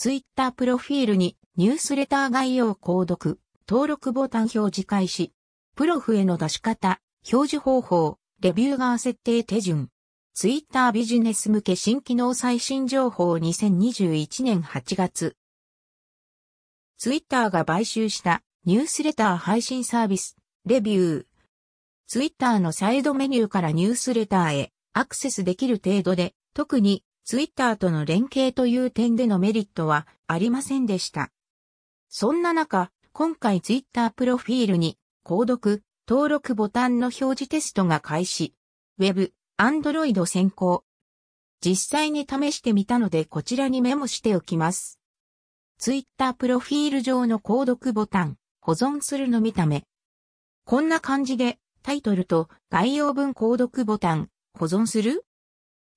ツイッタープロフィールにニュースレター概要購読、登録ボタン表示開始。プロフへの出し方、表示方法、レビュー側設定手順。ツイッタービジネス向け新機能最新情報2021年8月。ツイッターが買収したニュースレター配信サービス、レビュー。ツイッターのサイドメニューからニュースレターへアクセスできる程度で、特にツイッターとの連携という点でのメリットはありませんでした。そんな中、今回ツイッタープロフィールに、購読、登録ボタンの表示テストが開始。Web、Android 先行。実際に試してみたのでこちらにメモしておきます。ツイッタープロフィール上の購読ボタン、保存するの見た目。こんな感じで、タイトルと概要文購読ボタン、保存する？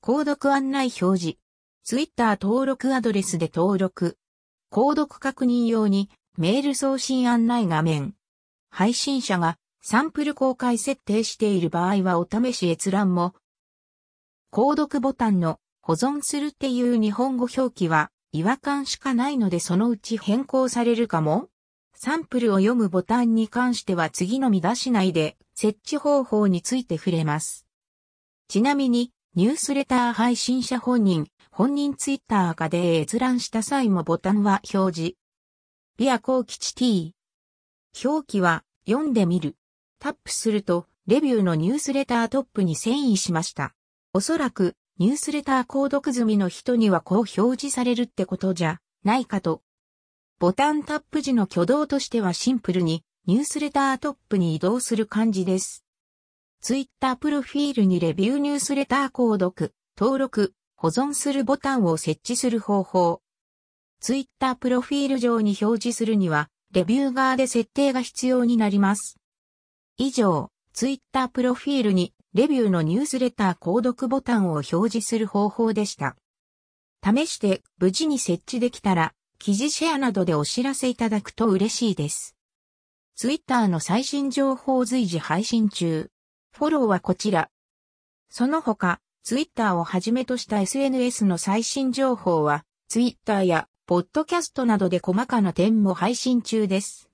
購読案内表示。ツイッター登録アドレスで登録。購読確認用にメール送信案内画面。配信者がサンプル公開設定している場合はお試し閲覧も。購読ボタンの保存するっていう日本語表記は違和感しかないのでそのうち変更されるかもサンプルを読むボタンに関しては次の見出し内で設置方法について触れます。ちなみにニュースレター配信者本人、本人ツイッターかで閲覧した際もボタンは表示。ビアコーキチ T。表記は読んでみる。タップすると、レビューのニュースレタートップに遷移しました。おそらく、ニュースレター購読済みの人にはこう表示されるってことじゃないかと。ボタンタップ時の挙動としてはシンプルに、ニュースレタートップに移動する感じです。ツイッタープロフィールにレビューニュースレター購読、登録、保存するボタンを設置する方法。ツイッタープロフィール上に表示するには、レビュー側で設定が必要になります。以上、ツイッタープロフィールにレビューのニュースレター購読ボタンを表示する方法でした。試して無事に設置できたら、記事シェアなどでお知らせいただくと嬉しいです。ツイッターの最新情報随時配信中。フォローはこちら。その他、ツイッターをはじめとした SNS の最新情報は、ツイッターやポッドキャストなどで細かな点も配信中です。